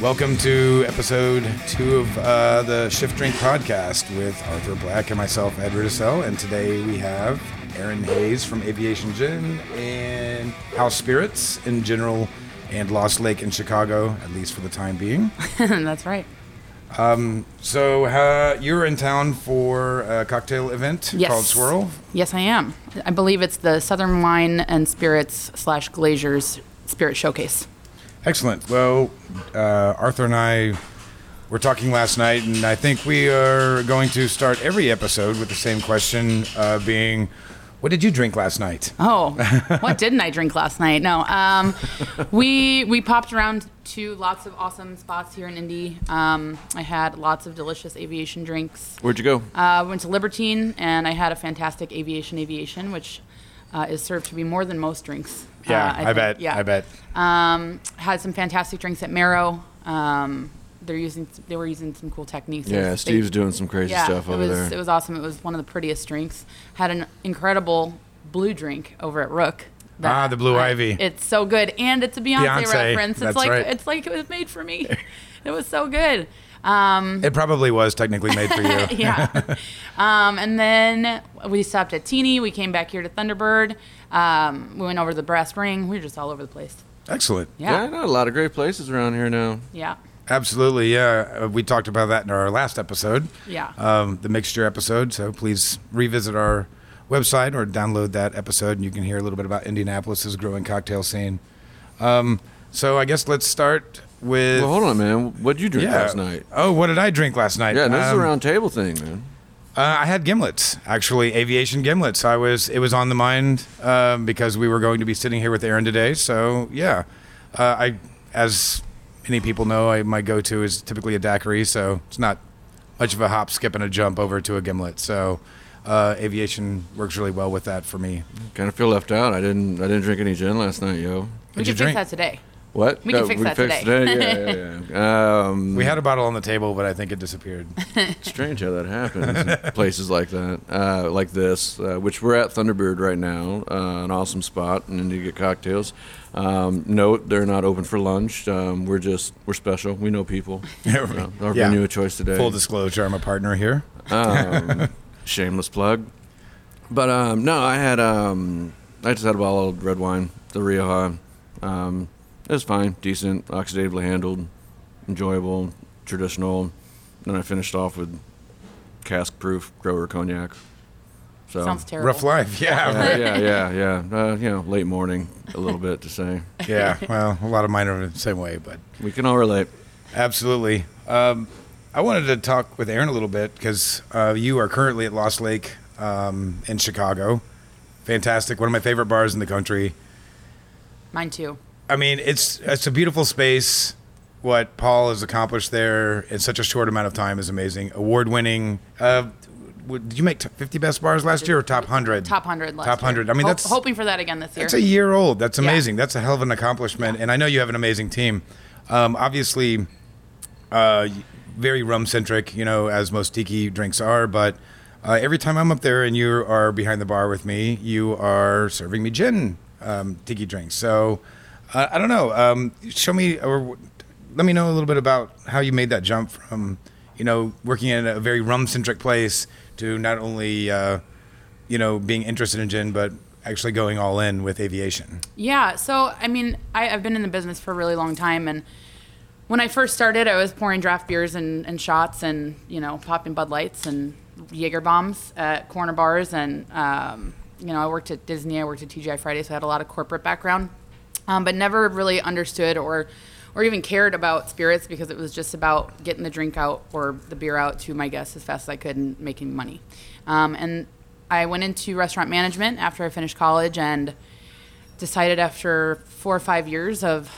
Welcome to episode two of uh, the Shift Drink podcast with Arthur Black and myself, Ed Ridicell. And today we have Aaron Hayes from Aviation Gin and House Spirits in general and Lost Lake in Chicago, at least for the time being. That's right. So uh, you're in town for a cocktail event Yes. called Swirl. Yes, I am. I believe it's the Southern Wine and Spirits slash Glazer's Spirit Showcase. Excellent. Well, uh, Arthur and I were talking last night, and I think we are going to start every episode with the same question, uh, being, "What did you drink last night?" Oh, what didn't I drink last night? No, um, we we popped around to lots of awesome spots here in Indy. Um, I had lots of delicious aviation drinks. Where'd you go? Uh, went to Libertine, and I had a fantastic aviation aviation, which uh, is served to be more than most drinks. Yeah, uh, I, think. bet. Yeah. I bet. Um, had some fantastic drinks at Marrow. Um, they're using they were using some cool techniques. Yeah, was- they- Steve's doing some crazy yeah, stuff it over was there. it was awesome. It was one of the prettiest drinks. Had an incredible blue drink over at Rook. that Ah, the Blue I- Ivy. It's so good, and it's a Beyonce, Beyonce, reference. It's that's like right. it's like it was made for me. it was so good. Um, It probably was technically made for you. yeah. um, and then we stopped at Tini. We came back here to Thunderbird. Um, we went over to the Brass Ring. We were just all over the place. Excellent. yeah, I know a lot of great places around here now. Yeah. Absolutely. Yeah, uh, we talked about that in our last episode. Yeah. um, the mixture episode. So please revisit our website or download that episode, and you can hear a little bit about Indianapolis's growing cocktail scene. Um, so I guess let's start with. Well, hold on, man. What'd you drink Yeah. last night? Oh, what did I drink last night? Yeah, this is Um, a round table thing, man. Uh, I had gimlets, actually, aviation gimlets. I was it was on the mind um, because we were going to be sitting here with Aaron today. So yeah, uh, I as many people know, I, my go-to is typically a daiquiri. So it's not much of a hop, skip, and a jump over to a gimlet. So uh, aviation works really well with that for me. Kind of feel left out. I didn't. I didn't drink any gin last night, yo. We What'd can you fix drink? that today. What? We can fix that fixed today. Yeah, yeah, yeah. um, We had a bottle on the table, but I think it disappeared. strange how that happens. in places like that, uh, like this, uh, which we're at Thunderbird right now, uh, an awesome spot, and you get cocktails. Um, note they're not open for lunch. Um, we're just we're special. We know people. So, our Yeah. venue of choice today. Full disclosure, I'm a partner here. um, shameless plug. But um, no, I had um, I just had a bottle of red wine, the Rioja. Um, it was fine, decent, oxidatively handled, enjoyable, traditional. Then I finished off with cask proof grower cognac. So Sounds terrible. Rough life, yeah, yeah, yeah, yeah, yeah. Uh, you know, late morning, a little bit to say. yeah. Well, a lot of mine are the same way, but We can all relate. Absolutely. Um, I wanted to talk with Aaron a little bit because uh, you are currently at Lost Lake um, in Chicago. Fantastic. One of my favorite bars in the country. Mine too. I mean, it's it's a beautiful space. What Paul has accomplished there in such a short amount of time is amazing. Award winning. Uh, did you make t- 50 best bars last year or top 100? Top hundred. Last Top year. 100. I mean, Ho- that's hoping for that again this year. That's a year old. That's Yeah. amazing. That's a hell of an accomplishment. And I know you have an amazing team. Um, obviously, uh, very rum centric, you know, as most tiki drinks are. But uh, every time I'm up there and you are behind the bar with me, you are serving me gin um, tiki drinks. So uh, I don't know. Um, show me or let me know a little bit about how you made that jump from, you know, working in a very rum centric place to not only, uh, you know, being interested in gin, but actually going all in with aviation. Yeah. So, I mean, I, I've been in the business for a really long time. And when I first started, I was pouring draft beers and, and shots and, you know, popping Bud Lights and Jaeger bombs at corner bars. And, um, you know, I worked at Disney, I worked at TGI Friday, so I had a lot of corporate background, um, but never really understood or, or even cared about spirits because it was just about getting the drink out or the beer out to my guests as fast as I could and making money. Um, and I went into restaurant management after I finished college and decided after four or five years of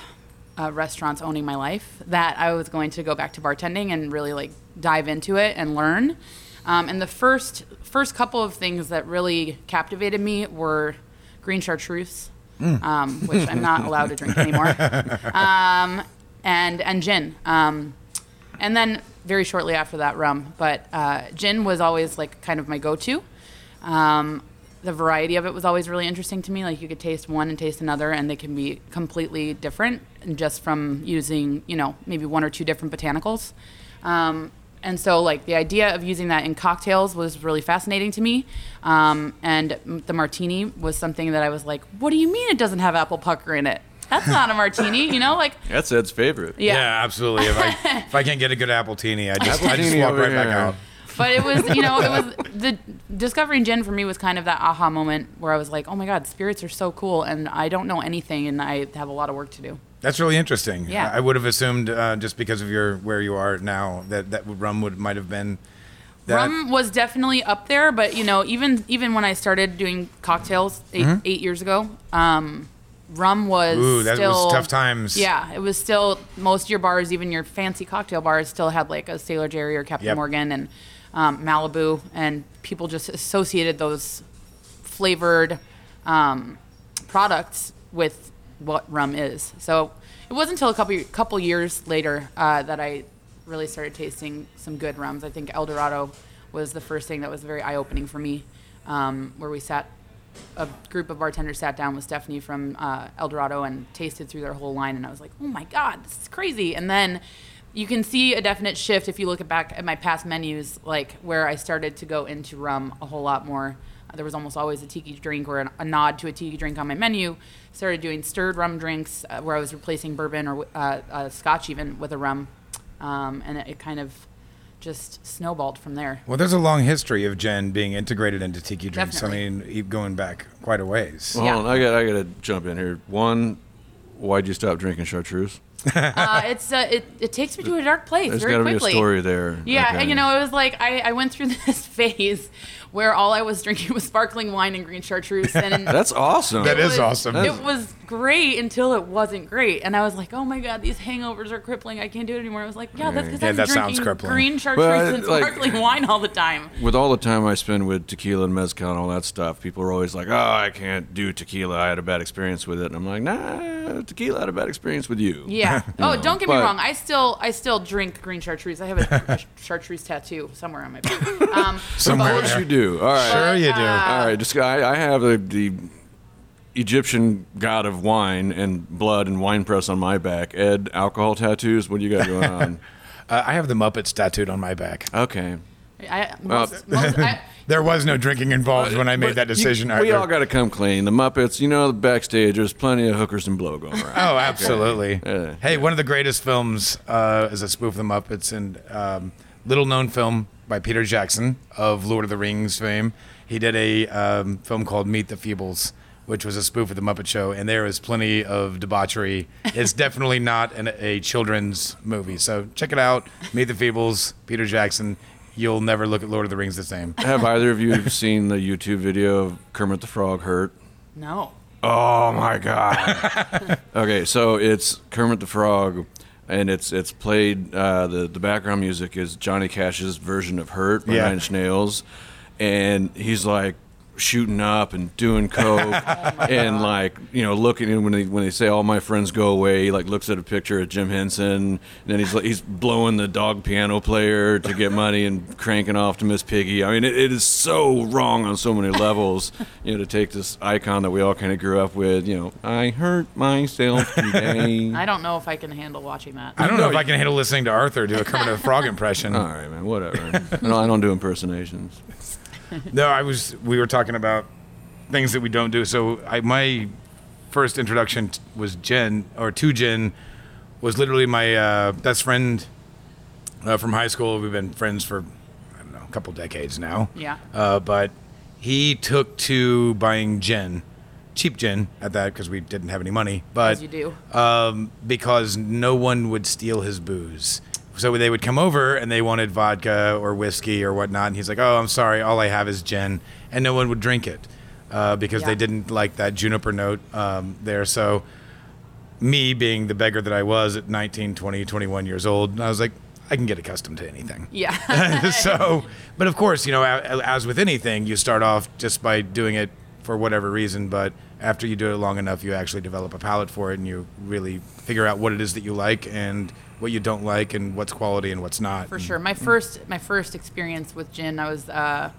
uh, restaurants owning my life that I was going to go back to bartending and really like dive into it and learn. Um, and the first first couple of things that really captivated me were green chartreuse, um, which I'm not allowed to drink anymore, um, and and gin. Um, and then very shortly after that, rum. But uh, gin was always like kind of my go-to. Um, the variety of it was always really interesting to me. Like you could taste one and taste another, and they can be completely different, just from using you know maybe one or two different botanicals. Um, and so like the idea of using that in cocktails was really fascinating to me. Um, and the martini was something that I was like, what do you mean it doesn't have apple pucker in it? That's not a martini, you know, like That's Ed's favorite. Yeah, yeah. absolutely. If I if I can't get a good appletini, I just I just walk over right back out. but it was you know it was the discovering gin for me was kind of that aha moment where i was like oh my god spirits are so cool and i don't know anything and i have a lot of work to do That's really interesting. Yeah. I would have assumed uh, just because of your where you are now that that rum would might have been. That, rum was definitely up there but you know even even when i started doing cocktails 8 eight years ago um rum was Mm-hmm. Ooh, that still was tough times. yeah it was still most of your bars even your fancy cocktail bars still had like a sailor jerry or captain Yep. morgan and um, malibu and people just associated those flavored um, products with what rum is. So it wasn't until a couple couple years later uh, that I really started tasting some good rums. I think El Dorado was the first thing that was very eye opening for me, um, where we sat. A group of bartenders sat down with Stephanie from uh, El Dorado and tasted through their whole line, and I was like, "Oh my god, this is crazy!" And then you can see a definite shift if you look back at my past menus, like where I started to go into rum a whole lot more. There was almost always a tiki drink or an, a nod to a tiki drink on my menu. Started doing stirred rum drinks uh, where I was replacing bourbon or uh, uh, scotch even with a rum, um, and it, it kind of just snowballed from there. Well, there's a long history of gin being integrated into tiki drinks. Definitely. I mean, e- going back quite a ways. Well, Yeah. hold on, I got I got to jump in here. One, why'd you stop drinking chartreuse? uh, it's uh, it, it takes me to a dark place There's very got to be a quickly. story there. Yeah, Okay. and you know, it was like I, I went through this phase where all I was drinking was sparkling wine and green chartreuse, and That's awesome. That it is was- awesome. It was great until it wasn't great, and I was like, "Oh my god, these hangovers are crippling. I can't do it anymore." I was like, "Yeah, that's because Yeah, I'm that sounds drinking crippling. green chartreuse Well, and like- sparkling wine all the time." with all the time I spend with tequila and mezcal and all that stuff, people are always like, "Oh, I can't do tequila. I had a bad experience with it." And I'm like, "Nah, tequila had a bad experience with you." Yeah. Oh, know, don't get me but- wrong. I still I still drink green chartreuse. I have a, a chartreuse tattoo somewhere on my back. Um, Somewhere Of course you do. All right. Sure you do. uh, All right. Just I, I have the, the Egyptian god of wine and blood and wine press on my back. Ed, alcohol tattoos. What do you got going on? Uh, I have the Muppets tattooed on my back. Okay. I, most, most, I, There was no drinking involved when I made that decision. you- we all got to come clean. The Muppets, you know, the backstage, there's plenty of hookers and blow going around. Oh, absolutely. Yeah. Hey, one of the greatest films uh, is a spoof of the Muppets and um, little known film by Peter Jackson of Lord of the Rings fame. He did a um, film called Meet the Feebles, which was a spoof of the Muppet Show, and there is plenty of debauchery. It's definitely not an, a children's movie, so check it out. Meet the Feebles, Peter Jackson. You'll never look at Lord of the Rings the same. Have either of you seen the YouTube video of Kermit the Frog hurt? no. Oh my god. okay, so it's Kermit the Frog, and it's it's played. Uh, the the background music is Johnny Cash's version of "Hurt" by Yeah. Nine Inch Nails, and he's like shooting up and doing coke oh and like you know looking and when they when they say all my friends go away he like looks at a picture of Jim Henson and then he's like he's blowing the dog piano player to get money and cranking off to Miss Piggy. I mean it, it is so wrong on so many levels you know to take this icon that we all kind of grew up with you know I hurt myself today. I don't know if I can handle watching that. I don't know if I can handle listening to Arthur do a Kermit the Frog impression. all right man whatever. I don't, I don't do impersonations No, I was. We were talking about things that we don't do. So I, my first introduction t- was gin or to gin was literally my uh, best friend uh, from high school. We've been friends for I don't know a couple decades now. Yeah. Uh, but he took to buying gin, cheap gin at that because we didn't have any money. But As you do. um, because no one would steal his booze. So they would come over and they wanted vodka or whiskey or whatnot, and he's like, "Oh, I'm sorry, all I have is gin," and no one would drink it uh, because they didn't like that juniper note um, there. So me being the beggar that I was at 19, 20, 21 years old, I was like, I can get accustomed to anything. Yeah. so, but of course, you know, as with anything, you start off just by doing it for whatever reason, but after you do it long enough, you actually develop a palate for it and you really figure out what it is that you like and what you don't like and what's quality and what's not. For sure. My first my first experience with gin, I was uh,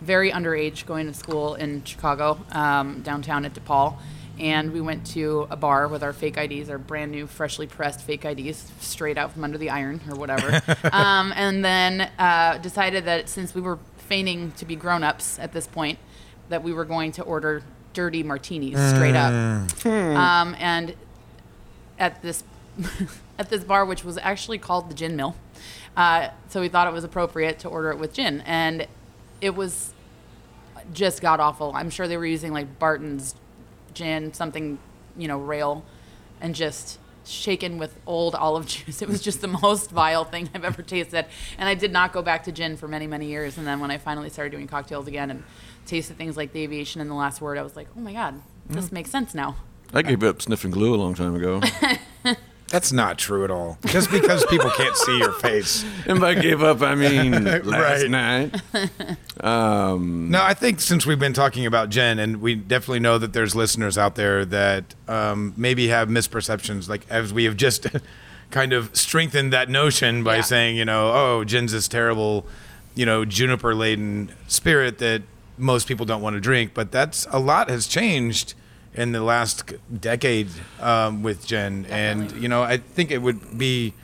very underage, going to school in Chicago, um, downtown at DePaul. And we went to a bar with our fake IDs, our brand new, freshly pressed fake IDs, straight out from under the iron or whatever. um, and then uh, decided that since we were feigning to be grown ups at this point, that we were going to order dirty martinis straight up. Um, and at this at this bar, which was actually called the Gin Mill. Uh, so we thought it was appropriate to order it with gin, and it was just god awful. I'm sure they were using like Barton's gin, something you know, rail, and just shaken with old olive juice. It was just the most vile thing I've ever tasted, and I did not go back to gin for many many years. And then when I finally started doing cocktails again and tasted things like the aviation and the last word, I was like, oh my god, this makes sense now. I gave up sniffing glue a long time ago. That's not true at all. Just because people can't see your face. and by gave up, I mean last Right. night. Um, No, I think since we've been talking about gin, and we definitely know that there's listeners out there that um, maybe have misperceptions, like as we have just kind of strengthened that notion by Yeah. saying, you know, oh, gin's this terrible, you know, juniper laden spirit that most people don't want to drink. But that's a lot has changed in the last decade um, with gin, and you know, I think it would be.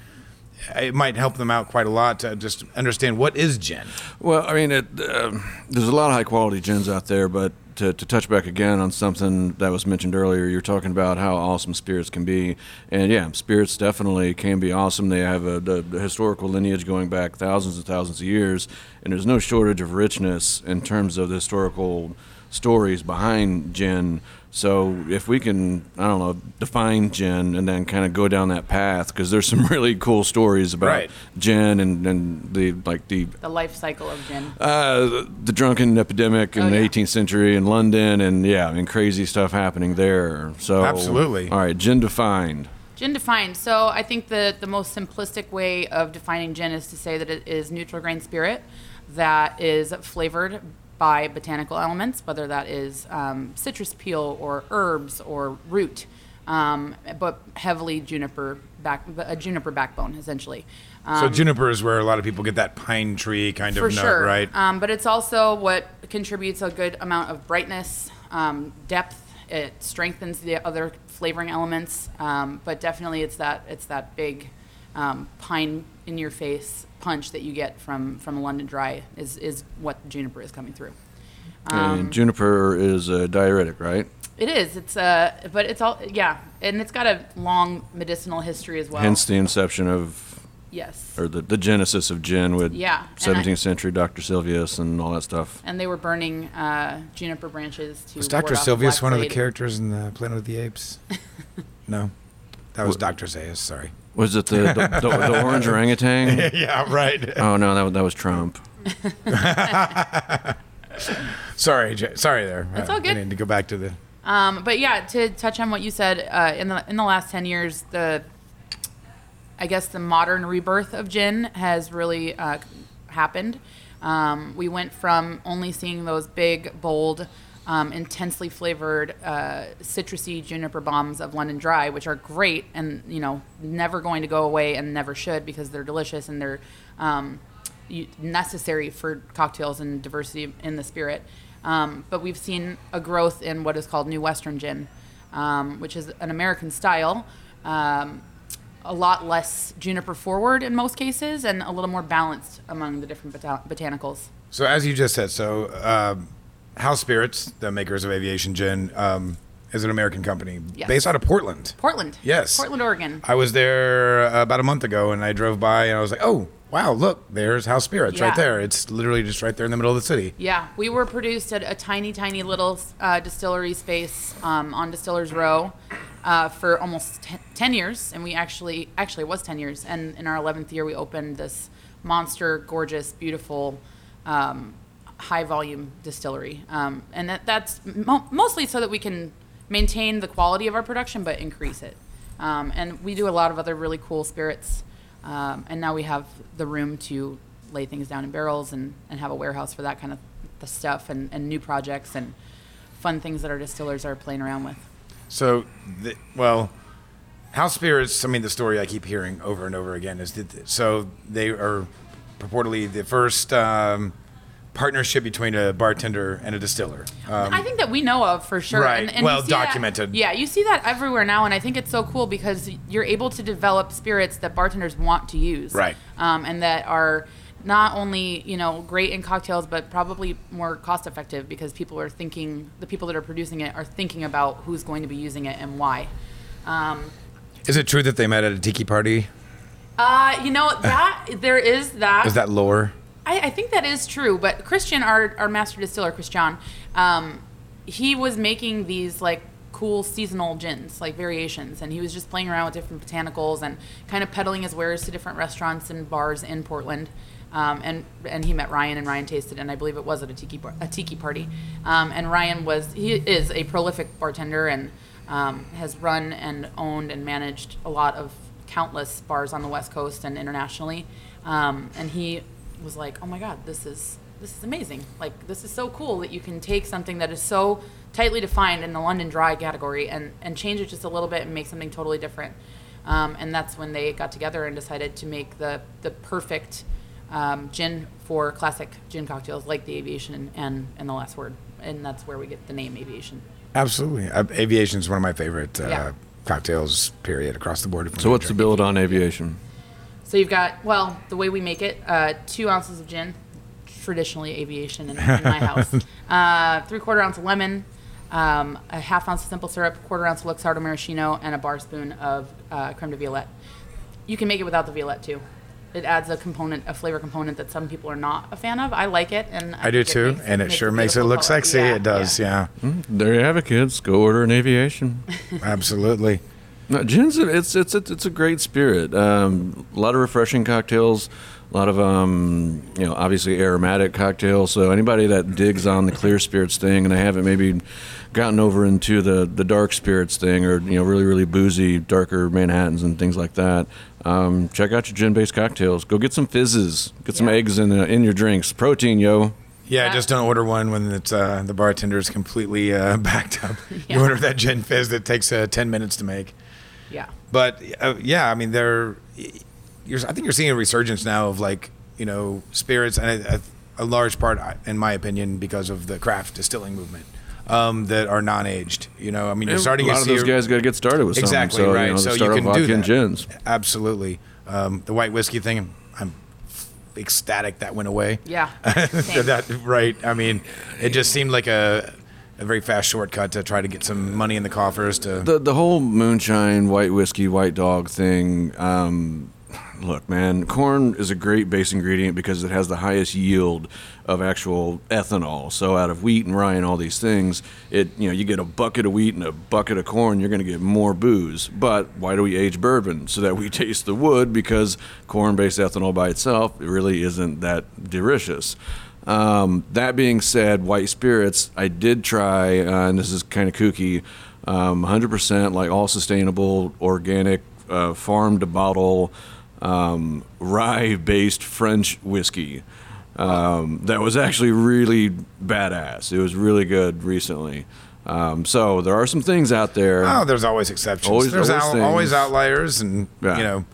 It might help them out quite a lot to just understand what is gin. Well, I mean, it, um there's a lot of high quality gins out there, but to, to touch back again on something that was mentioned earlier, you're talking about how awesome spirits can be, and yeah, spirits definitely can be awesome. They have a the, the historical lineage going back thousands and thousands of years, and there's no shortage of richness in terms of the historical stories behind gin. So if we can, I don't know, define gin and then kind of go down that path, because there's some really cool stories about Right. gin and, and the like the The life cycle of gin. uh, the drunken epidemic in Oh, the yeah. 18th century in London, and yeah, I mean crazy stuff happening there. So Absolutely. All right, gin defined. Gin defined. So I think the the most simplistic way of defining gin is to say that it is neutral grain spirit that is flavored by botanical elements, whether that is um, citrus peel or herbs or root, um, but heavily juniper back a juniper backbone essentially. So juniper is where a lot of people get that pine tree kind of nut, sure, right? Um, but it's also what contributes a good amount of brightness, um, depth. It strengthens the other flavoring elements, um, but definitely it's that it's that big um, pine in your face punch that you get from from a London Dry is is what juniper is coming through. Um, and juniper is a diuretic, right? It is. It's uh, but it's all yeah, and it's got a long medicinal history as well. Hence the inception of, yes. or the, the genesis of gin with Yeah, and I- 17th century Dr. Sylvius and all that stuff. And they were burning uh, juniper branches to. Was ward Dr. off Sylvius Black one of the characters in the Planet of the Apes? no. That was Dr. Zaius, sorry. Was it the, the, the, the orange orangutan? yeah, right. Oh, no, that, was- that was Trump. sorry, J- sorry there. It's Uh, all good. I need to go back to the. Um, but yeah, to touch on what you said, uh, in the in the last ten years, the I guess the modern rebirth of gin has really uh, happened. Um, we went from only seeing those big, bold, um, intensely flavored, uh, citrusy juniper bombs of London Dry, which are great and you know never going to go away and never should because they're delicious and they're um, necessary for cocktails and diversity in the spirit. Um, but we've seen a growth in what is called New Western Gin, um, which is an American style. Um, a lot less juniper forward in most cases, and a little more balanced among the different bota- botanicals. So, as you just said, so um, House Spirits, the makers of aviation gin, um, is an American company Yes. based out of Portland. Portland. Yes. Portland, Oregon. I was there uh, about a month ago and I drove by and I was like, oh, wow, look, there's House Spirits right there. It's literally just right there in the middle of the city. Yeah, we were produced at a tiny, tiny little uh, distillery space um, on Distillers Row uh, for almost ten, 10 years, and we actually actually it was 10 years. And in our 11th year, we opened this monster, gorgeous, beautiful, um, high volume distillery, um, and that, that's mo- mostly so that we can maintain the quality of our production, but increase it. Um, and we do a lot of other really cool spirits, um, and now we have the room to lay things down in barrels and, and have a warehouse for that kind of the stuff and, and new projects and fun things that our distillers are playing around with. So, the, well, House Spirits, I mean, the story I keep hearing over and over again is that, so they are purportedly the first um, partnership between a bartender and a distiller. Um, I think that we know of for sure. Right. Well you see that- documented. yeah, you see that everywhere now, and I think it's so cool because you're able to develop spirits that bartenders want to use, Right. Um, and that are not only you know great in cocktails, but probably more cost effective because people are thinking the people that are producing it are thinking about who's going to be using it and why. Um, is it true that they met at a tiki party? uh, you know that there is that. Is that lore? I, I think that is true, but Christian, our, our master distiller, Christian, um, he was making these like cool seasonal gins, like variations, and he was just playing around with different botanicals and kind of peddling his wares to different restaurants and bars in Portland. Um, and and he met Ryan, and Ryan tasted, and I believe it was at a tiki bar, a tiki party. Um, and Ryan was he is a prolific bartender and um, has run and owned and managed a lot of countless bars on the West Coast and internationally. Um, and he was like, "Oh my God, this is this is amazing! Like this is so cool that you can take something that is so tightly defined in the London Dry category and and change it just a little bit and make something totally different." Um, and that's when they got together and decided to make the the perfect um, gin for classic gin cocktails like the Aviation and, and and the Last Word, and that's where we get the name Aviation. Absolutely. Uh, aviation is one of my favorite uh, Yeah. cocktails. Period. Across the board. So what's the build on aviation? So you've got well, the way we make it: uh, two ounces of gin, traditionally aviation in, in my house. Uh, three quarter ounce of lemon, um, a half ounce of simple syrup, quarter ounce of Luxardo maraschino, and a bar spoon of uh, creme de violette. You can make it without the violette too. It adds a component, a flavor component that some people are not a fan of. I like it, and I do think too, makes- and it makes sure makes it look color. sexy. Yeah, it does, yeah. There you have it, kids. Go order an aviation. Absolutely. No, gin's a, it's it's a, it's a great spirit. Um, a lot of refreshing cocktails, a lot of um, you know obviously aromatic cocktails. So anybody that digs on the clear spirits thing and they haven't maybe gotten over into the the dark spirits thing or you know really really boozy darker Manhattans and things like that, um, check out your gin based cocktails. Go get some fizzes. Get some Yeah. eggs in uh, in your drinks. Protein, yo. Yeah, Yeah. just don't order one when it's uh, the bartender's completely uh, backed up. You order that gin fizz that takes uh, ten minutes to make. Yeah. But uh, yeah, I mean, they're. You're, I think you're seeing a resurgence now of like you know spirits, and a, a large part, in my opinion, because of the craft distilling movement um, that are non-aged. You know, I mean, you're starting a lot to of see those guys got to get started with exactly something. So, right. You know, so they you can off do vodka and that. gins. Absolutely, um, the white whiskey thing. I'm ecstatic that went away. Yeah. That right. I mean, it just seemed like a a very fast shortcut to try to get some money in the coffers to. the the whole moonshine, white whiskey, white dog thing. Um, look, man, corn is a great base ingredient because it has the highest yield of actual ethanol. So out of wheat and rye and all these things, it you know you get a bucket of wheat and a bucket of corn, you're going to get more booze. But why do we age bourbon so that we taste the wood? Because corn-based ethanol by itself it really isn't that delicious. Um, that being said, white spirits, I did try, uh, and this is kind of kooky, um, 100% like all sustainable, organic, uh, farm to bottle, um, rye based French whiskey. Um, that was actually really badass. It was really good recently. Um, so there are some things out there. Oh, there's always exceptions. Always- there's always al- always outliers, and Yeah. you know,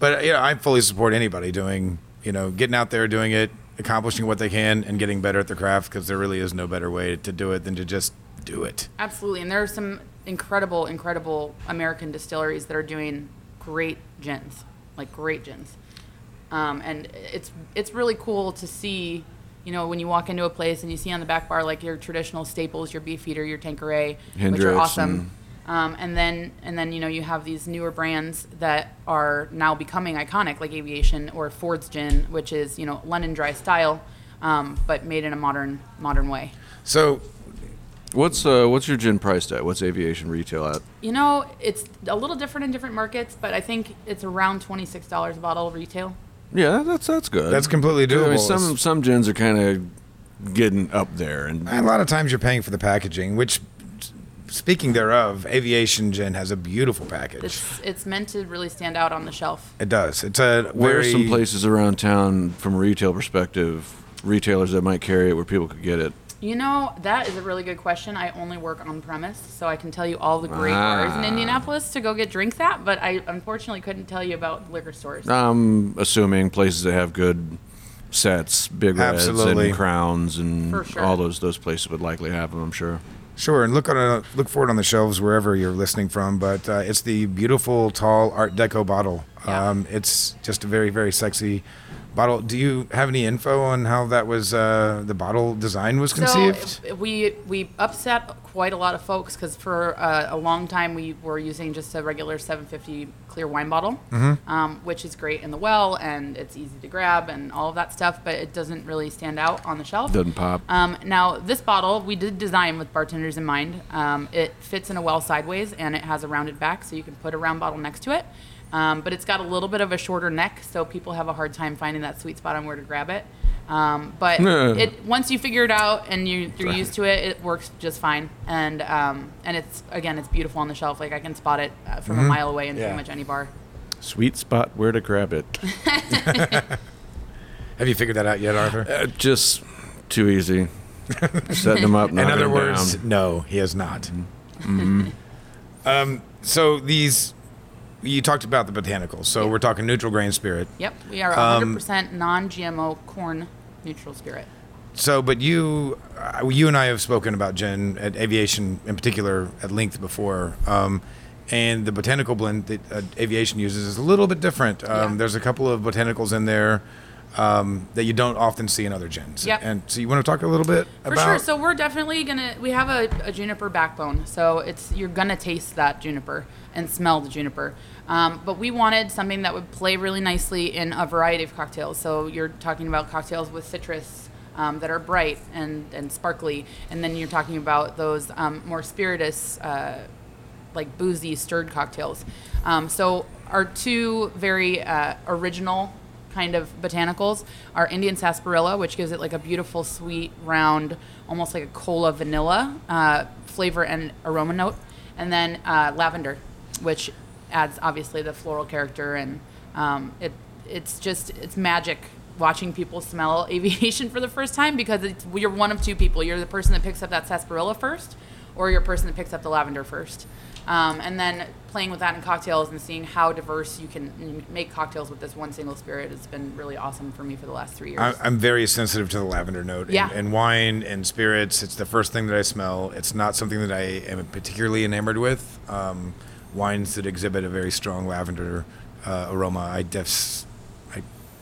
but you know, I fully support anybody doing, you know, getting out there, doing it, accomplishing what they can, and getting better at their craft because there really is no better way to do it than to just do it. Absolutely, and there are some incredible, incredible American distilleries that are doing great gins, like great gins. Um, and it's it's really cool to see, you know, when you walk into a place and you see on the back bar like your traditional staples, your Beefeater, your Tanqueray, which are awesome. And- Um, and then and then you know you have these newer brands that are now becoming iconic, like Aviation or Ford's Gin, which is you know London Dry style, um, but made in a modern modern way. So What's uh, what's your gin priced at? What's aviation retail at? You know, it's a little different in different markets, but I think it's around twenty six dollars a bottle retail. Yeah, that's that's good. That's completely I mean, doable. some some gins are kind of getting up there, and a lot of times you're paying for the packaging, which. Speaking thereof, aviation gin has a beautiful package. It's it's meant to really stand out on the shelf. it does. It's a where are very some places around town from a retail perspective, retailers that might carry it where people could get it? You know, that is a really good question. I only work on premise, so I can tell you all the great bars in Ah. Indianapolis to go get drinks at, but I unfortunately couldn't tell you about liquor stores. I'm assuming places that have good sets, big reds Absolutely. and crowns, and For sure. all those those places would likely have them. I'm sure. Sure, and look on a, look for it on the shelves wherever you're listening from. But uh, it's the beautiful, tall Art Deco bottle. Yeah. Um, it's just a very, very sexy bottle. Do you have any info on how that was? Uh, the bottle design was conceived. So we we upset quite a lot of folks because for uh, a long time we were using just a regular 750 clear wine bottle, Mm-hmm. um, which is great in the well and it's easy to grab and all of that stuff, but it doesn't really stand out on the shelf. Doesn't pop. Um, now, this bottle we did design with bartenders in mind. Um, it fits in a well sideways and it has a rounded back, so you can put a round bottle next to it. Um, but it's got a little bit of a shorter neck, so people have a hard time finding that sweet spot on where to grab it. Um, but Yeah. it once you figure it out and you, you're used to it, it works just fine. And um, and it's again, it's beautiful on the shelf. Like I can spot it uh, from a mile away in Yeah. pretty much any bar. Sweet spot where to grab it. have you figured that out yet, Arthur? Uh, just too easy. Setting them up. In other words, down. no, he has not. um, so these, you talked about the botanicals. So we're talking neutral grain spirit. Yep, we are Um, 100% non-GMO corn neutral spirit. So, but you, uh, you and I have spoken about gin at aviation in particular at length before. Um, and the botanical blend that uh, aviation uses is a little bit different. Um, Yeah. There's a couple of botanicals in there um, that you don't often see in other gins. Yep. And so, you want to talk a little bit For about? sure. So we're definitely gonna. We have a, a juniper backbone, so it's you're gonna taste that juniper and smell the juniper. Um, but we wanted something that would play really nicely in a variety of cocktails. So you're talking about cocktails with citrus. Um, that are bright and, and sparkly, and then you're talking about those um, more spirituous, uh, like boozy stirred cocktails. Um, so our two very uh, original kind of botanicals are Indian sarsaparilla, which gives it like a beautiful, sweet, round, almost like a cola vanilla uh, flavor and aroma note, and then uh, lavender, which adds obviously the floral character and um, it it's just it's magic watching people smell aviation for the first time because you're one of two people. You're the person that picks up that sarsaparilla first, or you're a person that picks up the lavender first. Um, and then playing with that in cocktails and seeing how diverse you can make cocktails with this one single spirit has been really awesome for me for the last three years. I'm very sensitive to the lavender note. Yeah. And, and wine and spirits, it's the first thing that I smell. It's not something that I am particularly enamored with. Um, wines that exhibit a very strong lavender uh, aroma, I just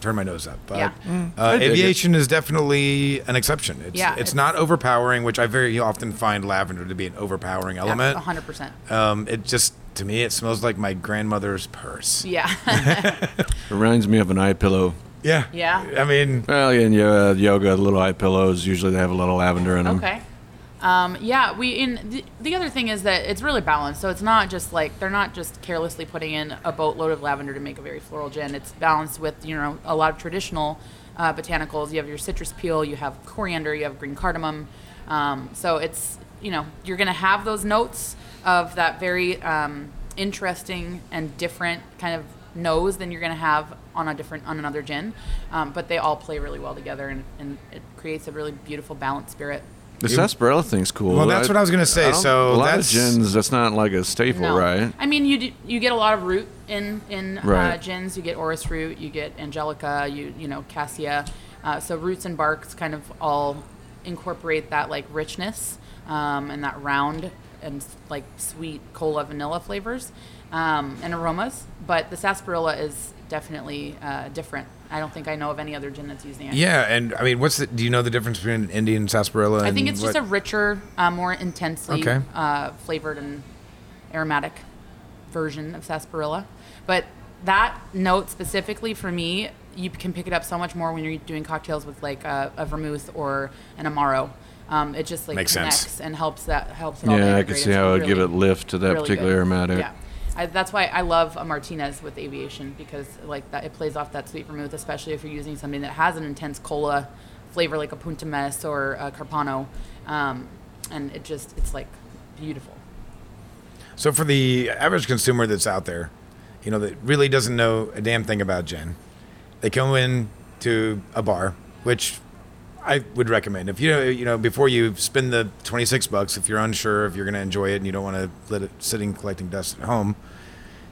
turn my nose up. But Yeah. uh, I dig it. aviation is definitely an exception. It's, Yeah, it's, it's- not overpowering, which I very often find lavender to be an overpowering Yeah, element. 100%. Um, it just to me it smells like my grandmother's purse. Yeah. Reminds me of an eye pillow. Yeah. Yeah. I mean, Well, in uh, yoga, the little eye pillows usually they have a little lavender in them. Okay. Um, yeah, we in the, the other thing is that it's really balanced. So it's not just like they're not just carelessly putting in a boatload of lavender to make a very floral gin. It's balanced with you know a lot of traditional uh, botanicals. You have your citrus peel, you have coriander, you have green cardamom. Um, so it's you know you're gonna have those notes of that very um, interesting and different kind of nose than you're gonna have on a different on another gin. Um, but they all play really well together, and, and it creates a really beautiful balanced spirit. The sarsaparilla thing's cool. Well, that's what I was gonna say, don't- so a lot that's- of gins, that's not like a staple, No. right? I mean, you do, you get a lot of root in in uh, Right. gins. You get orris root, you get angelica, you you know cassia. Uh, so roots and barks kind of all incorporate that like richness um, and that round and like sweet cola vanilla flavors um, and aromas. But the sarsaparilla is definitely uh, different. I don't think I know of any other gin that's using it. Yeah, and I mean, what's the? Do you know the difference between Indian sarsaparilla? I think and it's just what- a richer, uh, more intensely Okay. uh, flavored and aromatic version of sarsaparilla. But that note specifically for me, you can pick it up so much more when you're doing cocktails with like a, a vermouth or an amaro. Um, it just like Makes sense. connects and helps that helps it all. Yeah, I integrate. can see how it would really- give it lift to that really particular good. aromatic. Yeah. I, that's why I love a Martinez with aviation because like that it plays off that sweet vermouth, especially if you're using something that has an intense cola flavor like a Punta Mess or a Carpano, um, and it just it's like beautiful. So for the average consumer that's out there, you know, that really doesn't know a damn thing about gin, they come in to a bar, which I would recommend. If you you know before you spend the twenty six bucks, if you're unsure if you're going to enjoy it and you don't want to let it sitting collecting dust at home,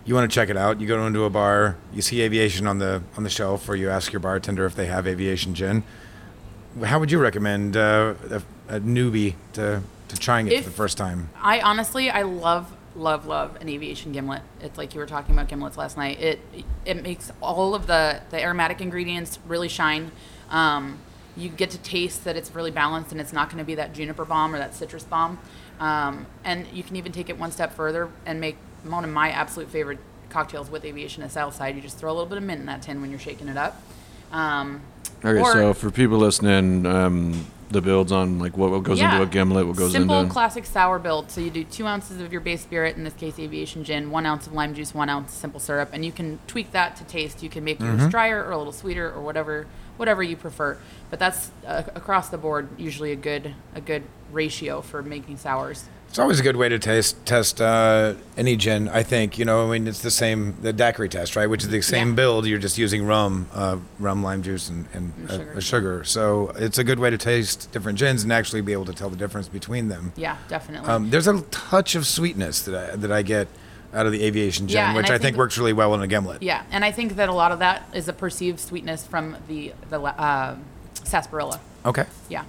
you want to check it out. You go into a bar, you see aviation on the on the shelf, or you ask your bartender if they have aviation gin. How would you recommend uh, a, a newbie to to trying it If- for the first time? I honestly, I love, love, love an aviation gimlet. It's like you were talking about gimlets last night. It it makes all of the the aromatic ingredients really shine. Um, you get to taste that it's really balanced and it's not going to be that juniper bomb or that citrus bomb. Um, and you can even take it one step further and make one of my absolute favorite cocktails with aviation Southside. You just throw a little bit of mint in that tin when you're shaking it up. Um, Okay, or- so for people listening, um, the builds on like what, what goes into a gimlet, what goes Simple into simple classic sour build. So you do two ounces of your base spirit, in this case aviation gin, one ounce of lime juice, one ounce simple syrup, and you can tweak that to taste. You can make Mm-hmm. yours drier or a little sweeter or whatever whatever you prefer. But that's uh, across the board usually a good a good ratio for making sours. It's always a good way to taste test uh, any gin. I think you know. I mean, it's the same the daiquiri test, right? Which is the same Yeah. build. You're just using rum, uh, rum, lime juice, and, and, And sugar. a sugar. So it's a good way to taste different gins and actually be able to tell the difference between them. Yeah, definitely. Um, there's a touch of sweetness that I, that I get out of the aviation gin, Yeah, which I I, think, think- works really well in a gimlet. yeah, and I think that a lot of that is a perceived sweetness from the the uh, sarsaparilla. Okay. Yeah.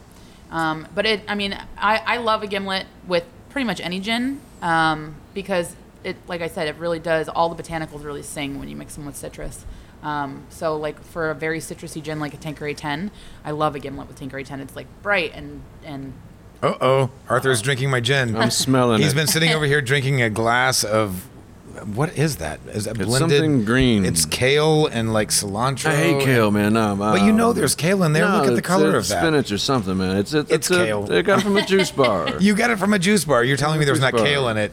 Um, but it, I mean, I, I love a gimlet with pretty much any gin um, because it, like I said, it really does. All the botanicals really sing when you mix them with citrus. Um, so like for a very citrusy gin like a Tanqueray 10, I love a gimlet with Tanqueray 10. It's like bright and and Uh oh, Arthur's drinking my gin. I'm smelling He's it. been sitting over here drinking a glass of. What is that? Is that It's blended? something green. It's kale and like cilantro. I hate kale, man. No, But you know there's kale in there. no, Look at the color it's of that. Spinach or something, man. It's it's, It's a- kale. They got it from a juice bar. You got it from a juice bar. You're telling me there's not bar. kale in it.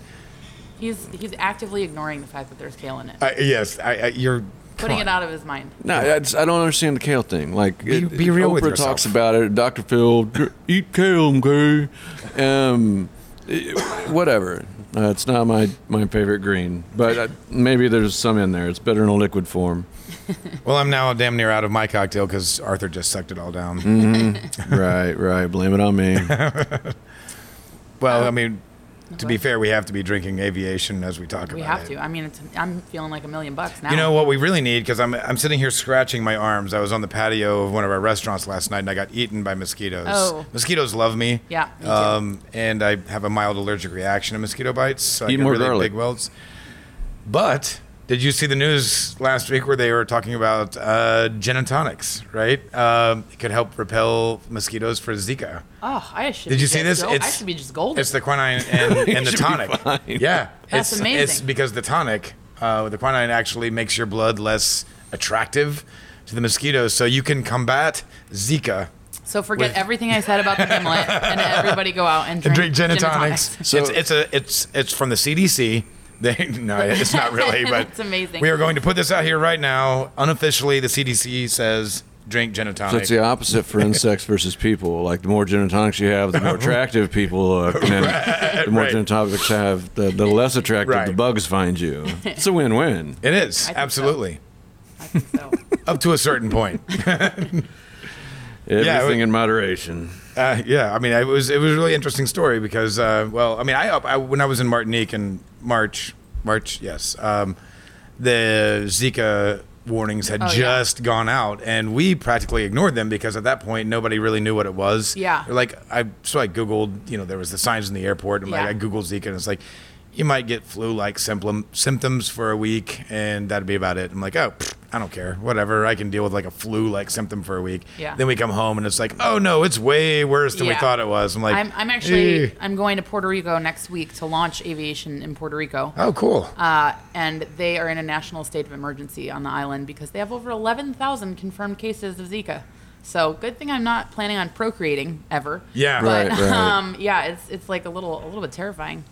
he's he's actively ignoring the fact that there's kale in it, Uh, yes, I, I, you're putting it out of his mind. No, I, just, I don't understand the kale thing. Like, Be- it- be real Oprah with yourself. talks about it. Dr. Phil, eat kale, okay? Um, whatever. Uh, it's not my, my favorite green, but uh, maybe there's some in there. It's better in a liquid form. Well, I'm now damn near out of my cocktail because Arthur just sucked it all down. Mm-hmm. right, right. Blame it on me. Well, I mean, to be fair, we have to be drinking aviation as we talk We about it. We have to. I mean, it's, I'm feeling like a million bucks now. You know what we really need? Because I'm I'm sitting here scratching my arms. I was on the patio of one of our restaurants last night, and I got eaten by mosquitoes. Oh. Mosquitoes love me. Yeah, me too. Um, and I have a mild allergic reaction to mosquito bites, so I Eat get more really garlic. big welts. But did you see the news last week where they were talking about uh, gin and tonics? Right? Um, it could help repel mosquitoes for Zika. Oh, I should. Did be you see this? Gold. I It's- should be just golden. It's the quinine and, and the should be tonic. fine. Yeah, That's it's, amazing. It's because the tonic, uh, the quinine actually makes your blood less attractive to the mosquitoes, so you can combat Zika. so forget with- everything I said about the gimlet, and everybody go out and And drink, drink gin and tonics. So- it's it's a it's it's from the CDC. They, no, it's not really, but It's amazing. We are going to put this out here right now. Unofficially, the CDC says drink gin and So it's the opposite for insects versus people. Like the more gin and tonics you have, the more attractive people look. And then the more right. gin and tonics you have, the, the less attractive the bugs find you. It's a win-win. it is I think so. absolutely I think so. up to a certain point. Everything we- in moderation. Uh, yeah, I mean, it was it was a really interesting story because, uh, well, I mean, I, I when I was in Martinique in March, March, yes, um, the Zika warnings had Oh, yeah. just gone out, and we practically ignored them because at that point nobody really knew what it was. Yeah. They're like I so I googled, you know, there was the signs in the airport, and Yeah. like I googled Zika, and it's like. You might get flu-like symptom, symptoms for a week, and that'd be about it. I'm like, oh, pfft, I don't care, whatever. I can deal with like a flu-like symptom for a week. Yeah. Then we come home, and it's like, oh no, it's way worse than we Yeah. thought it was. I'm like, I'm, I'm actually "Eh." I'm going to Puerto Rico next week to launch aviation in Puerto Rico. Oh, cool. Uh, and they are in a national state of emergency on the island because they have over 11,000 confirmed cases of Zika. So good thing I'm not planning on procreating ever. Yeah. But Right, right. um, yeah, it's it's like a little a little bit terrifying.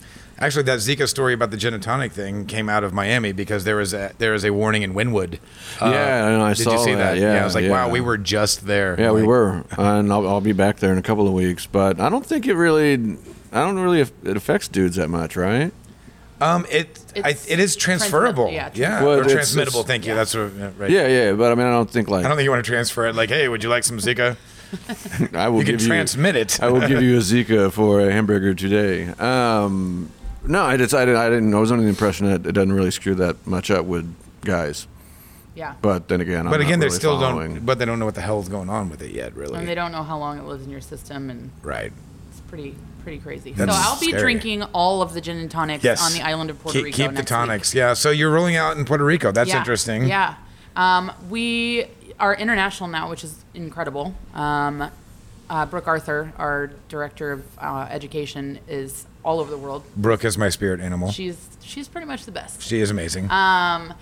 Actually, that Zika story about the gin and tonic thing came out of Miami because there was a there is a warning in Wynwood. Uh, Yeah, I know, I did saw you see that, that? yeah, I was like, yeah. wow, we were just there. Yeah, we were, and I'll, I'll be back there in a couple of weeks. But I don't think it really, I don't really, it affects dudes that much, right? Um, it I, It's transferable. transmittable, yeah, yeah, Well, or it's- transmittable. it's- thank you. yeah. That's what, yeah, right. Yeah, yeah. But I mean, I don't think like I don't think you want to transfer it. Like, hey, would you like some Zika? I will You can give transmit it. I will give you a Zika for a hamburger today. Um, No, I decided I didn't. I was under the impression that it doesn't really screw that much up with guys. Yeah. But then again, I'm but again, not they really still following. don't. But they don't know what the hell's going on with it yet, really. and they don't know how long it lives in your system, and right. it's pretty pretty crazy. That's so I'll be scary. drinking all of the gin and tonics Yes. on the island of Puerto keep, Rico. Keep the tonics. Week. Yeah. So you're rolling out in Puerto Rico. That's yeah. interesting. Yeah. Um, we are international now, which is incredible. Um, uh, Brooke Arthur, our director of uh, education, is all over the world. Brooke is my spirit animal. She's she's pretty much the best. She is amazing. Um,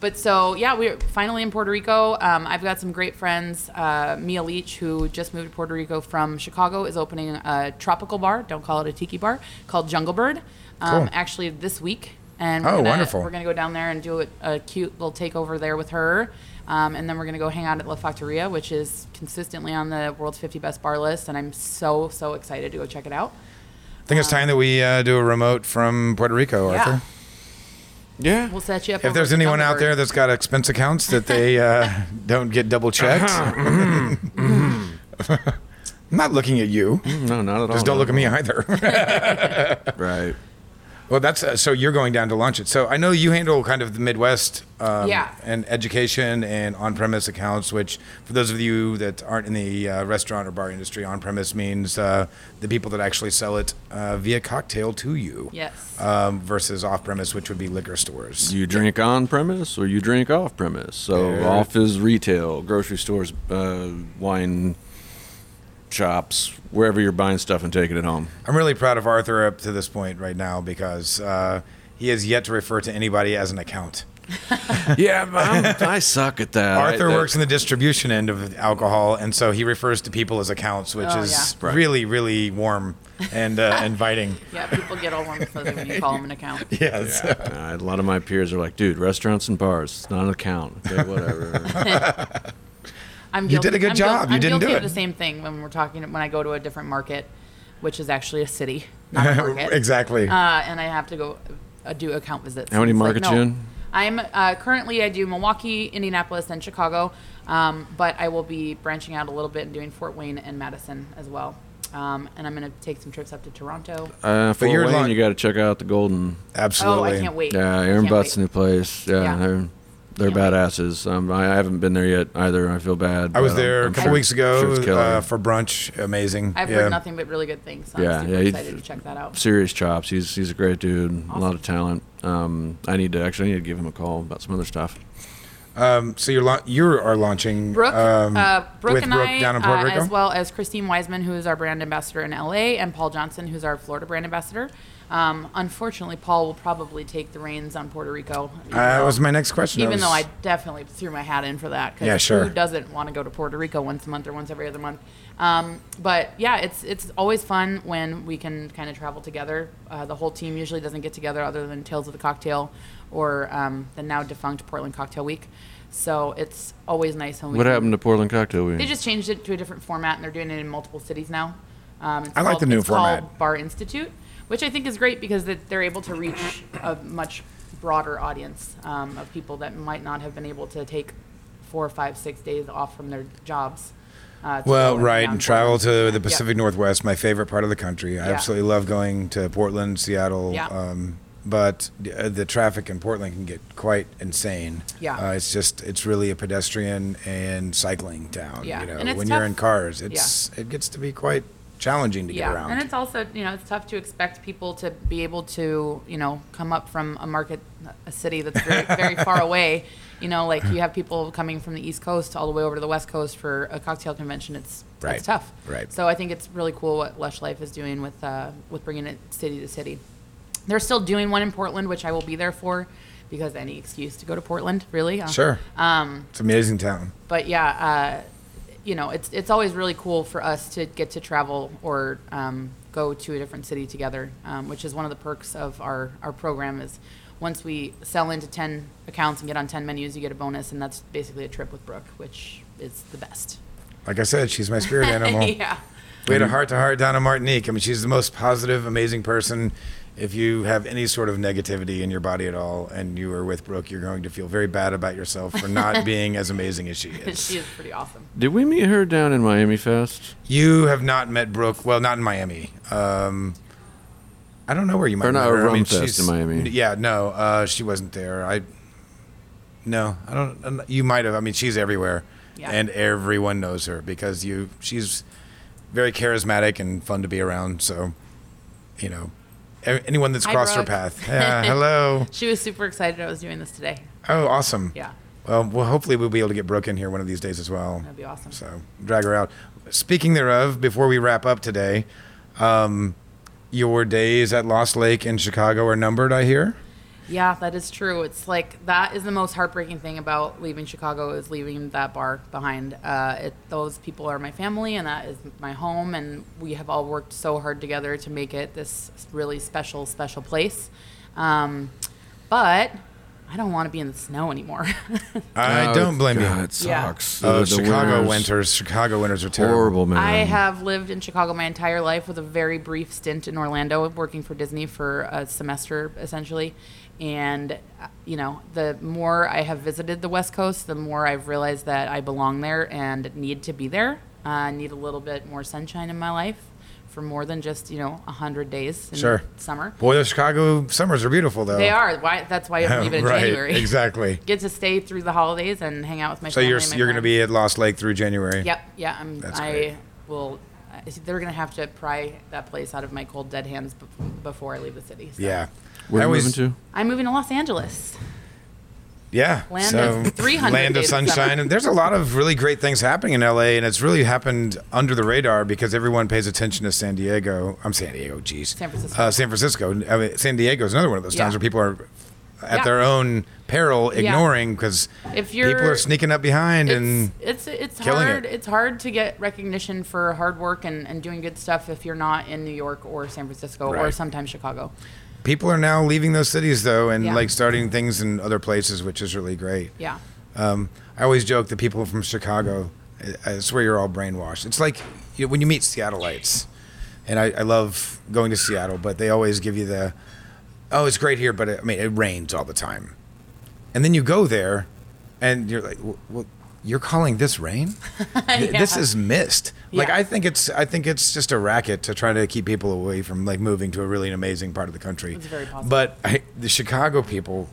but so yeah, we're finally in Puerto Rico. Um, I've got some great friends. Uh, Mia Leach, who just moved to Puerto Rico from Chicago, is opening a tropical bar. Don't call it a tiki bar. Called Jungle Bird. Um, Cool. Actually, this week. And Oh, we're gonna, wonderful. We're gonna go down there and do a, a cute little takeover there with her. Um, and then we're gonna go hang out at La Factoria, which is consistently on the world's 50 best bar list. And I'm so so excited to go check it out. I think it's time that we uh, do a remote from Puerto Rico, Yeah. Arthur. yeah. We'll set you up. If over there's the anyone Jungle out Bird. there that's got expense accounts that they uh, don't get double checked, Uh-huh. I'm not looking at you. No, not at all. Just don't look at me either. Right. Well, that's uh, so you're going down to launch it. So I know you handle kind of the Midwest, um, Yeah. and education and on-premise accounts. Which, for those of you that aren't in the uh, restaurant or bar industry, on-premise means uh, the people that actually sell it uh, via cocktail to you. Yes. Um, versus off-premise, which would be liquor stores. You drink on premise or you drink off premise. So Yeah. off is retail, grocery stores, uh, wine shops, wherever you're buying stuff and taking it home. I'm really proud of Arthur up to this point right now because uh, he has yet to refer to anybody as an account. yeah, but I'm, I suck at that. Arthur I- works in the distribution end of alcohol, and so he refers to people as accounts, which Oh, is yeah. Really, really warm and uh, inviting. Yeah, people get all warm and fuzzy when you call them an account. Yes. Uh, a lot of my peers are like, dude, restaurants and bars, it's not an account. Okay, whatever. I'm You did a good I'm job. You I'm didn't guilty do of it. the same thing when we're talking when I go to a different market, which is actually a city, not a market. exactly. Uh, and I have to go uh, do account visits. How many It's like, markets no. you in? I'm uh, currently I do Milwaukee, Indianapolis, and Chicago, um, but I will be branching out a little bit and doing Fort Wayne and Madison as well. Um, and I'm going to take some trips up to Toronto. Uh, for you're Wayne, like- you got to check out the Golden. Absolutely. Oh, I can't wait. Yeah, Aaron Butt's wait. new place. Yeah, Yeah. They're they're Can't wait. badasses. Um, I, I haven't been there yet either. I feel bad. I was but I'm- there a I'm couple sure- weeks ago sure uh, for brunch. Amazing. I've yeah. heard nothing but really good things. So Yeah, I'm super yeah, he's- excited to check that out. serious chops. He's he's a great dude. A lot of talent. Um, I need to actually I need to give him a call about some other stuff. Um, so you're la- you are launching Brooke, um, uh, Brooke with and Brooke I, down in Puerto uh, Rico. as well as Christine Wiseman, who is our brand ambassador in LA, and Paul Johnson, who's our Florida brand ambassador. Um, unfortunately, Paul will probably take the reins on Puerto Rico. even Uh, that though- was my next question. Even was- though I definitely threw my hat in for that, 'cause Yeah, sure. Who doesn't want to go to Puerto Rico once a month or once every other month? Um, but yeah, it's it's always fun when we can kind of travel together. Uh, the whole team usually doesn't get together other than Tales of the Cocktail or um, the now defunct Portland Cocktail Week. So it's always nice when we. What can- happened to Portland Cocktail Week? They just changed it to a different format, and they're doing it in multiple cities now. Um, it's I like the new it's format. Called Bar Institute, which I think is great because that they're able to reach a much broader audience um, of people that might not have been able to take four, five, six days off from their jobs. Uh, Well, right, and travel to the Yeah. Pacific Northwest, my favorite part of the country. I Yeah. absolutely love going to Portland, Seattle. Yeah. Um, but the, uh, the traffic in Portland can get quite insane. Yeah. Uh, it's just it's really a pedestrian and cycling town. Yeah, You know, when you're in cars, it's it gets to be quite challenging to yeah, get around. and it's also you know it's tough to expect people to be able to you know come up from a market, a city that's very very far away. You know, like you have people coming from the East Coast all the way over to the West Coast for a cocktail convention. It's Right, it's tough. right. So I think it's really cool what Lush Life is doing with uh, with bringing it city to city. They're still doing one in Portland, which I will be there for, because any excuse to go to Portland, really. Uh, sure, Um, it's an amazing town. but yeah, uh, you know, it's it's always really cool for us to get to travel or um, go to a different city together, um, which is one of the perks of our our program. Is once we sell into ten accounts and get on ten menus, you get a bonus, and that's basically a trip with Brooke, which is the best. Like I said, she's my spirit animal. yeah. We had a heart to heart down in Martinique. I mean, she's the most positive, amazing person. If you have any sort of negativity in your body at all and you are with Brooke, you're going to feel very bad about yourself for not being as amazing as she is. she is pretty awesome. Did we meet her down in Miami Fest? You have not met Brooke, well, not in Miami. Um, I don't know where you might Or not met her. Rum I mean, Fest in Miami. Yeah, no, uh, she wasn't there. I no, I don't. You might have. I mean, she's everywhere, Yeah. and everyone knows her because you. She's very charismatic and fun to be around. So, you know, a- anyone that's Hi, crossed Brooke. her path. Yeah, hello. She was super excited I was doing this today. Oh, awesome. Yeah, Well, well, hopefully we'll be able to get Brooke in here one of these days as well. that'd be awesome. So drag her out. Speaking thereof, before we wrap up today, um, your days at Lost Lake in Chicago are numbered. I hear. Yeah, that is true. It's like that is the most heartbreaking thing about leaving Chicago is leaving that bar behind. Uh, it, those people are my family, and that is my home, and we have all worked so hard together to make it this really special, special place. Um, but I don't want to be in the snow anymore. I Oh, don't blame God, you. It sucks. Oh, The- the Chicago winters, winters. Chicago winters are terrible. Horrible, man. I have lived in Chicago my entire life with a very brief stint in Orlando, working for Disney for a semester essentially. And, uh, you know, the more I have visited the West Coast, the more I've realized that I belong there and need to be there. I need a little bit more sunshine in my life for more than just, you know, 100 days in Sure. summer. Boy, the Chicago summers are beautiful, though. They are. Why? That's why I leave it in right. January. Exactly. Get to stay through the holidays and hang out with my So family. you're my you're going to be at Lost Lake through January. Yep. Yeah. I'm, That's I great. will. They're gonna have to pry that place out of my cold dead hands bef- before I leave the city. So. Yeah. Where I are you always- moving to? I'm moving to Los Angeles. Yeah. Land so, of 300 Land of days of summer. sunshine. And there's a lot of really great things happening in LA, and it's really happened under the radar because everyone pays attention to San Diego. I'm San Diego, geez. San Francisco. Uh, San Francisco. I mean, San Diego is another one of those towns Yeah. where people are at Yeah. their own peril ignoring because If people you're- people are sneaking up behind and It's it's it's killing hard. it. It's hard to get recognition for hard work and, and doing good stuff if you're not in New York or San Francisco or sometimes Chicago. people are now leaving those cities though and Yeah. like starting things in other places, which is really great. Yeah. Um, I always joke that people from Chicago, I I swear you're all brainwashed. It's like you know, when you meet Seattleites, and I, I love going to Seattle, but they always give you the, oh, it's great here, but it, I mean, it rains all the time. And then you go there, and you're like, well, you're calling this rain? Th- This is mist. Like Yeah. I think it's I think it's just a racket to try to keep people away from like moving to a really amazing part of the country. It's very possible. But I, the Chicago people,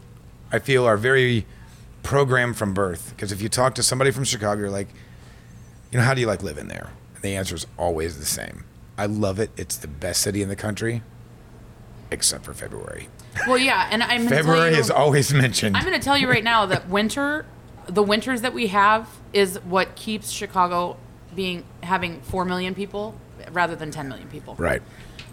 I feel, are very programmed from birth. Because if you talk to somebody from Chicago, you're like, you know, how do you like living there? And the answer is always the same. I love it. It's the best city in the country, except for February. Well, yeah, and I'm February you- is always mentioned. I'm going to tell you right now that winter, the winters that we have, is what keeps Chicago being having four million people rather than 10 million people. right.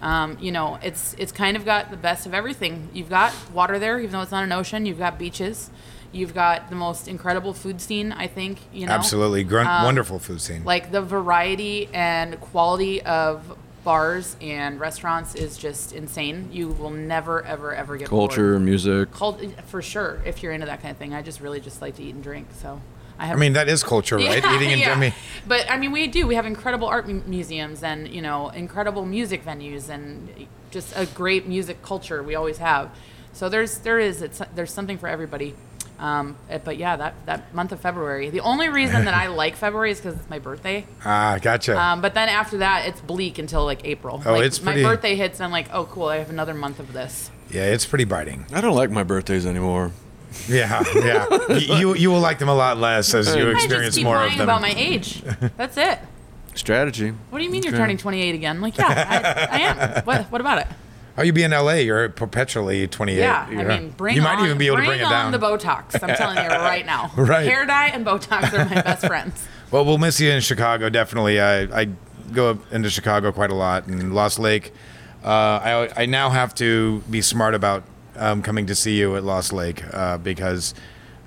Um, you know, it's it's kind of got the best of everything. You've got water there, even though it's not an ocean. You've got beaches. You've got the most incredible food scene. I think you know. Absolutely. Grun- Um, wonderful food scene. Like the variety and quality of bars and restaurants is just insane. You will never, ever, ever get bored. Culture, music. Cult- for sure. If you're into that kind of thing, I just really just like to eat and drink. So I have. I mean, that is culture, right? Yeah, Eating and yeah. I But I mean, we do. We have incredible art mu- museums and you know incredible music venues and just a great music culture. We always have. So there's there is it's there's something for everybody. Um, eh, but yeah, that that month of February. The only reason that I like February is because it's my birthday. ah, gotcha. Um, but then after that, it's bleak until like April. Oh, like, it's my birthday hits, and I'm like, oh cool, I have another month of this. yeah, it's pretty biting. I don't like my birthdays anymore. Yeah, yeah. Y- you you will like them a lot less as you I experience just keep more lying of them. about my age. That's it. Strategy. What do you mean you're turning 28 again? Like, yeah, I, I am. What, what about it? Oh, you be in LA, you're perpetually 28. Yeah, I You're- mean, bring You on, might even be able to bring it on down. the Botox. I'm telling you right now. Right. Hair dye and Botox are my best friends. Well, we'll miss you in Chicago, definitely. I, I go up into Chicago quite a lot, and Lost Lake. Uh, I, I now have to be smart about um, coming to see you at Lost Lake uh, because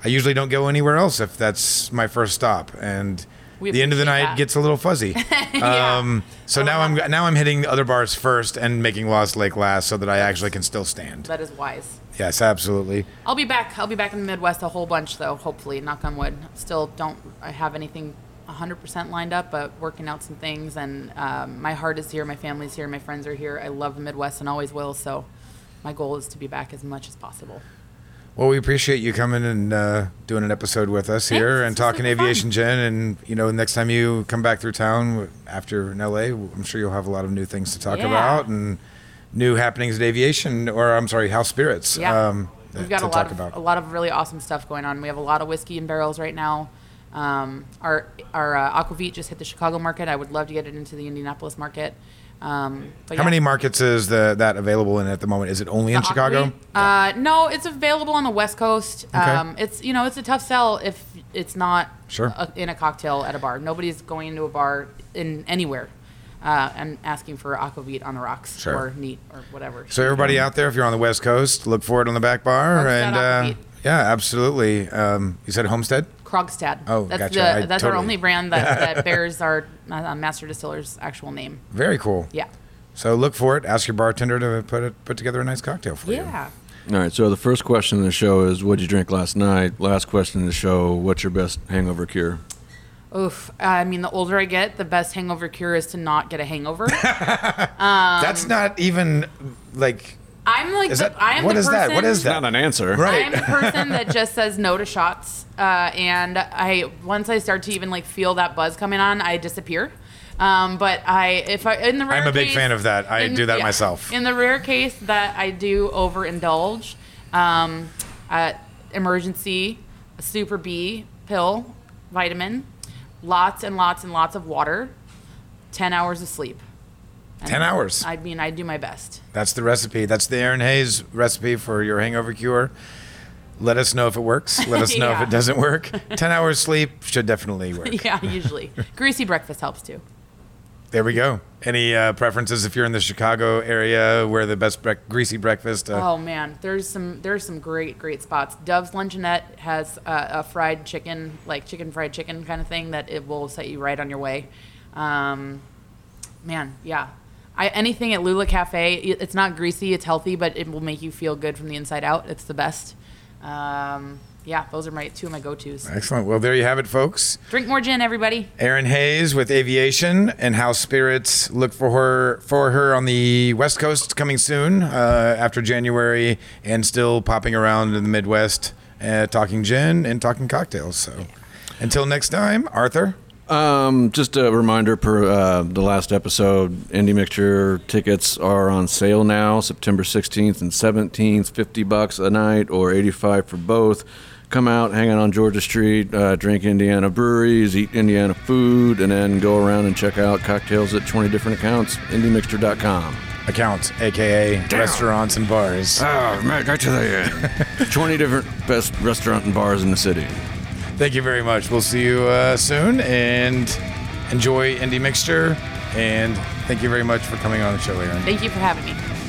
I usually don't go anywhere else if that's my first stop, and We the end of the night that. gets a little fuzzy. Yeah. um, so I now I'm now I'm hitting the other bars first and making Lost Lake last, so that I actually can still stand. That is wise. Yes, absolutely. I'll be back. I'll be back in the Midwest a whole bunch, though. Hopefully, knock on wood. Still don't I have anything 100% lined up, but working out some things. And um, my heart is here. My family's here. My friends are here. I love the Midwest and always will. So my goal is to be back as much as possible. Well, we appreciate you coming and uh, doing an episode with us here Thanks. and talking super fun. aviation gin. And you know, next time you come back through town after in LA, I'm sure you'll have a lot of new things to talk Yeah. about. And new happenings at Aviation, or I'm sorry, House Spirits. Yeah. Um, We've got a lot talk of about. a lot of really awesome stuff going on. We have a lot of whiskey in barrels right now. Um, our our uh, Aquavit just hit the Chicago market. I would love to get it into the Indianapolis market. Um, but How yeah. many markets is the, that available in at the moment? Is it only in The Chicago? Aquavit? Uh, no, it's available on the West Coast. Okay. Um, it's you know it's a tough sell if it's not Sure. a, in a cocktail at a bar. Nobody's going into a bar in anywhere uh, and asking for Aquavit on the rocks Sure. or neat or whatever. So everybody out there, if you're on the West Coast, look for it on the back bar. Homestead and uh, yeah, absolutely. Um, you said Homestead. Krogstad. Oh, that's gotcha. the I that's our only brand that, that bears our uh, uh, master distiller's actual name. Very cool. Yeah. So look for it. Ask your bartender to put it put together a nice cocktail for you. Yeah. All right. So the first question in the show is, "What'd you drink last night?" Last question in the show, "What's your best hangover cure?" Oof. Uh, I mean, the older I get, the best hangover cure is to not get a hangover. Um, that's not even like I'm like Is the, that- I am what the is that? What person- is that? Not an answer. Right. I'm the person that just says no to shots, uh, and I once I start to even like feel that buzz coming on, I disappear. Um, but I, if I, in the rare I'm a big case- fan of that. I in- do that myself. In the rare case that I do overindulge, um, uh, emergency, a super B pill, vitamin, lots and lots and lots of water, ten hours of sleep. And 10 hours. I mean, I do my best. That's the recipe. That's the Erin Hayes recipe for your hangover cure. Let us know if it works. Let us know if it doesn't work. 10 hours sleep should definitely work. Yeah, usually greasy breakfast helps too. There we go. Any uh, preferences if you're in the Chicago area where the best brec- greasy breakfast? Uh, Oh man, there's some there's some great great spots. Dove's Luncheonette has a, a fried chicken, like chicken fried chicken kind of thing that it will set you right on your way. Um, man, yeah. I, anything at Lula Cafe, it's not greasy, it's healthy, but it will make you feel good from the inside out. It's the best. Um, yeah, those are my two of my go-tos. Excellent. Well, there you have it, folks. Drink more gin, everybody. Erin Hayes with Aviation and House Spirits. Look for her for her on the West Coast coming soon uh, after January, and still popping around in the Midwest, uh, talking gin and talking cocktails. So, until next time, Arthur. Um, just a reminder per uh, the last episode, Indie Mixture tickets are on sale now, September 16th and 17th, 50 bucks a night or 85 for both. Come out, hang out on Georgia Street, uh, drink Indiana breweries, eat Indiana food, and then go around and check out cocktails at 20 different accounts, indiemixture.com. Accounts, aka restaurants and bars. Ah, right, right to the end. 20 different best restaurant and bars in the city. Thank you very much. We'll see you uh, soon and enjoy Indie Mixture. And thank you very much for coming on the show, Aaron. Thank you for having me.